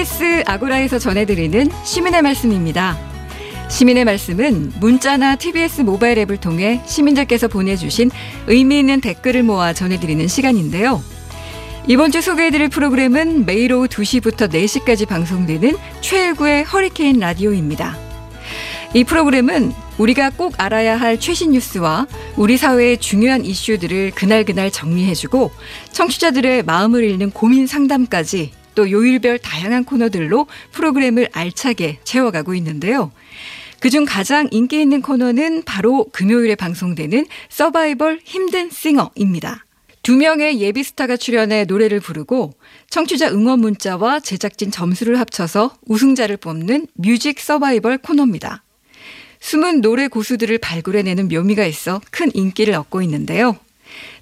KBS 아고라에서 전해드리는 시민의 말씀입니다. 시민의 말씀은 문자나 TBS 모바일 앱을 통해 시민들께서 보내주신 의미 있는 댓글을 모아 전해드리는 시간인데요. 이번 주 소개해드릴 프로그램은 매일 오후 2시부터 4시까지 방송되는 최일구의 허리케인 라디오입니다. 이 프로그램은 우리가 꼭 알아야 할 최신 뉴스와 우리 사회의 중요한 이슈들을 그날그날 정리해주고 청취자들의 마음을 읽는 고민 상담까지 또 요일별 다양한 코너들로 프로그램을 알차게 채워가고 있는데요. 그중 가장 인기 있는 코너는 바로 금요일에 방송되는 서바이벌 힘든 싱어입니다. 두 명의 예비 스타가 출연해 노래를 부르고 청취자 응원 문자와 제작진 점수를 합쳐서 우승자를 뽑는 뮤직 서바이벌 코너입니다. 숨은 노래 고수들을 발굴해내는 묘미가 있어 큰 인기를 얻고 있는데요.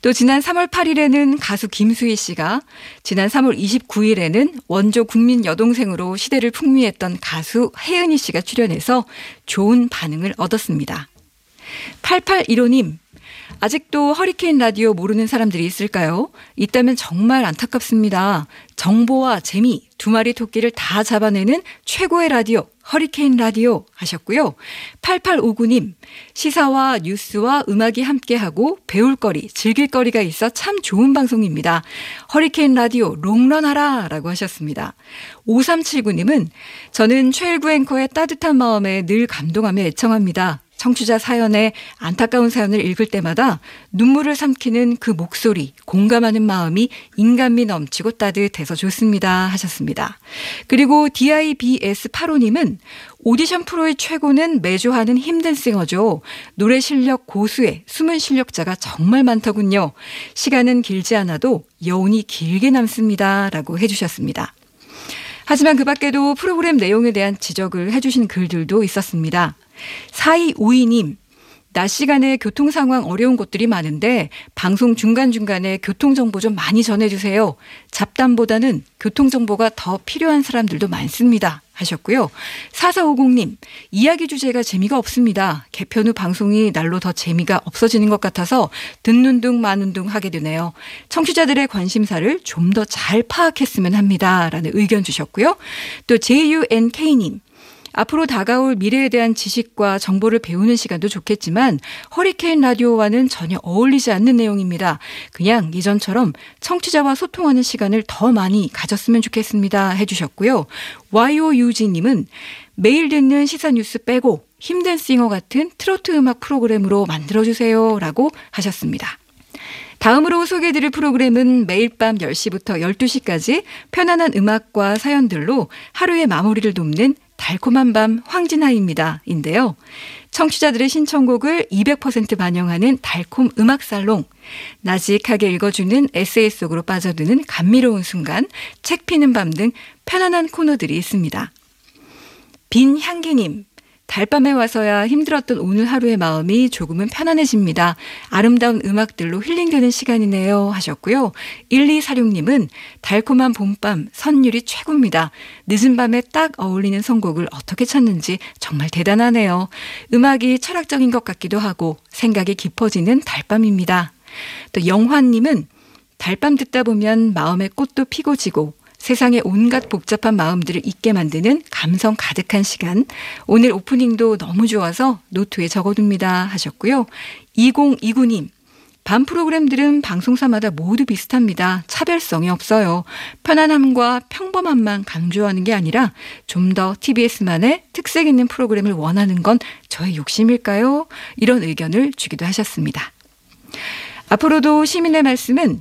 또 지난 3월 8일에는 가수 김수희 씨가 지난 3월 29일에는 원조 국민 여동생으로 시대를 풍미했던 가수 혜은이 씨가 출연해서 좋은 반응을 얻었습니다. 8815님, 아직도 허리케인 라디오 모르는 사람들이 있을까요? 있다면 정말 안타깝습니다. 정보와 재미, 두 마리 토끼를 다 잡아내는 최고의 라디오, 허리케인 라디오 하셨고요. 8859님, 시사와 뉴스와 음악이 함께하고 배울 거리, 즐길 거리가 있어 참 좋은 방송입니다. 허리케인 라디오 롱런하라 라고 하셨습니다. 5379님은 저는 최일구 앵커의 따뜻한 마음에 늘 감동하며 애청합니다. 청취자 사연에 안타까운 사연을 읽을 때마다 눈물을 삼키는 그 목소리, 공감하는 마음이 인간미 넘치고 따뜻해서 좋습니다. 하셨습니다. 그리고 DIBS85님은 오디션 프로의 최고는 매주 하는 힘든 싱어죠. 노래 실력 고수의 숨은 실력자가 정말 많더군요. 시간은 길지 않아도 여운이 길게 남습니다. 라고 해주셨습니다. 하지만 그 밖에도 프로그램 내용에 대한 지적을 해주신 글들도 있었습니다. 4252님, 낮 시간에 교통 상황 어려운 곳들이 많은데 방송 중간중간에 교통정보 좀 많이 전해주세요. 잡담보다는 교통정보가 더 필요한 사람들도 많습니다. 하셨고요. 4450님, 이야기 주제가 재미가 없습니다. 개편 후 방송이 날로 더 재미가 없어지는 것 같아서 듣는 둥 마는 둥 하게 되네요. 청취자들의 관심사를 좀 더 잘 파악했으면 합니다. 라는 의견 주셨고요. 또 JUNK님, 앞으로 다가올 미래에 대한 지식과 정보를 배우는 시간도 좋겠지만 허리케인 라디오와는 전혀 어울리지 않는 내용입니다. 그냥 이전처럼 청취자와 소통하는 시간을 더 많이 가졌으면 좋겠습니다. 해주셨고요. YOUG님은 매일 듣는 시사 뉴스 빼고 힘든 싱어 같은 트로트 음악 프로그램으로 만들어주세요. 라고 하셨습니다. 다음으로 소개해드릴 프로그램은 매일 밤 10시부터 12시까지 편안한 음악과 사연들로 하루의 마무리를 돕는 달콤한 밤 황진아입니다. 인데요. 청취자들의 신청곡을 200% 반영하는 달콤 음악 살롱, 나직하게 읽어주는 에세이 속으로 빠져드는 감미로운 순간, 책 피는 밤 등 편안한 코너들이 있습니다. 빈 향기님, 달밤에 와서야 힘들었던 오늘 하루의 마음이 조금은 편안해집니다. 아름다운 음악들로 힐링되는 시간이네요. 하셨고요. 1246님은 달콤한 봄밤 선율이 최고입니다. 늦은 밤에 딱 어울리는 선곡을 어떻게 찾는지 정말 대단하네요. 음악이 철학적인 것 같기도 하고 생각이 깊어지는 달밤입니다. 또 영환님은 달밤 듣다 보면 마음의 꽃도 피고 지고 세상의 온갖 복잡한 마음들을 잊게 만드는 감성 가득한 시간. 오늘 오프닝도 너무 좋아서 노트에 적어둡니다 하셨고요. 2029님. 밤 프로그램들은 방송사마다 모두 비슷합니다. 차별성이 없어요. 편안함과 평범함만 강조하는 게 아니라 좀 더 TBS만의 특색 있는 프로그램을 원하는 건 저의 욕심일까요? 이런 의견을 주기도 하셨습니다. 앞으로도 시민의 말씀은